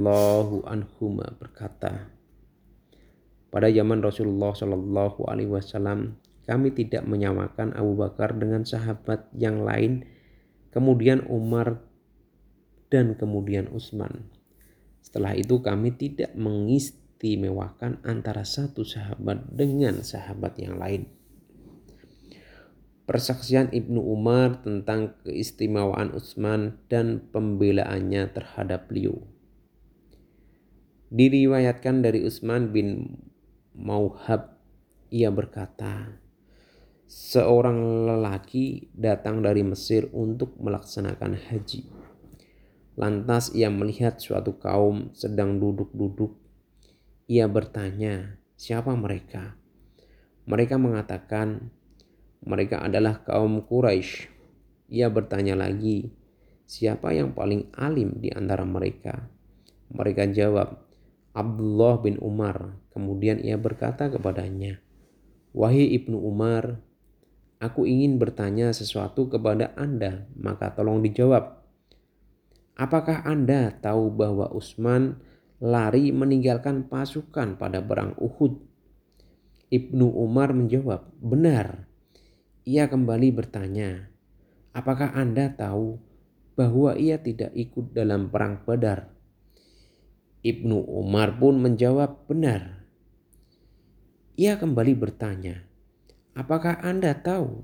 Allahu anhuma berkata, pada zaman Rasulullah Shallallahu Alaihi Wasallam kami tidak menyamakan Abu Bakar dengan sahabat yang lain, kemudian Umar dan kemudian Utsman. Setelah itu kami tidak mengistimewakan antara satu sahabat dengan sahabat yang lain. Persaksian Ibnu Umar tentang keistimewaan Utsman dan pembelaannya terhadap beliau. Diriwayatkan dari Utsman bin Mauhab, ia berkata, seorang lelaki datang dari Mesir untuk melaksanakan haji. Lantas ia melihat suatu kaum sedang duduk-duduk. Ia bertanya, siapa mereka? Mereka mengatakan, mereka adalah kaum Quraisy. Ia bertanya lagi, siapa yang paling alim di antara mereka? Mereka jawab, Abdullah bin Umar. Kemudian ia berkata kepadanya, Wahai Ibnu Umar, aku ingin bertanya sesuatu kepada Anda, maka tolong dijawab. Apakah Anda tahu bahwa Utsman lari meninggalkan pasukan pada perang Uhud? Ibnu Umar menjawab, benar. Ia kembali bertanya, apakah Anda tahu bahwa ia tidak ikut dalam perang Badar? Ibnu Umar pun menjawab benar. Ia kembali bertanya, apakah Anda tahu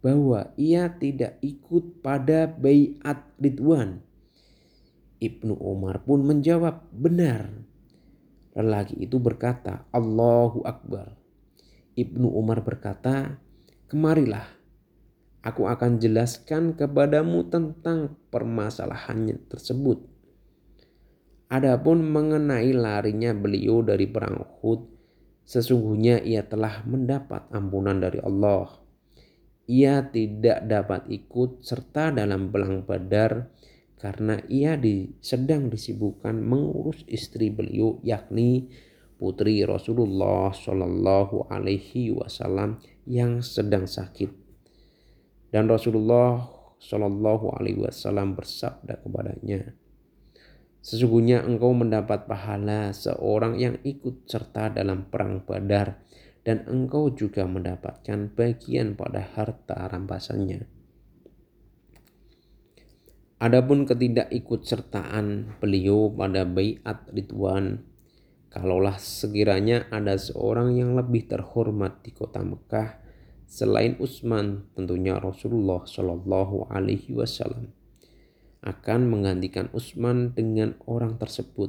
bahwa ia tidak ikut pada bayat Ridwan? Ibnu Umar pun menjawab benar. Lelaki itu berkata, Allahu Akbar. Ibnu Umar berkata, kemarilah. Aku akan jelaskan kepadamu tentang permasalahannya tersebut. Adapun mengenai larinya beliau dari perang Uhud, sesungguhnya ia telah mendapat ampunan dari Allah. Ia tidak dapat ikut serta dalam perang Badar karena ia di, sedang disibukkan mengurus istri beliau yakni putri Rasulullah Shallallahu Alaihi Wasallam yang sedang sakit. Dan Rasulullah Shallallahu Alaihi Wasallam bersabda kepadanya, Sesungguhnya engkau mendapat pahala seorang yang ikut serta dalam perang badar dan engkau juga mendapatkan bagian pada harta rampasannya. Adapun ketidakikut sertaan beliau pada bayat Ridwan, kalaulah sekiranya ada seorang yang lebih terhormat di kota Mekah selain Utsman, tentunya Rasulullah Shallallahu Alaihi Wasallam akan menggantikan Utsman dengan orang tersebut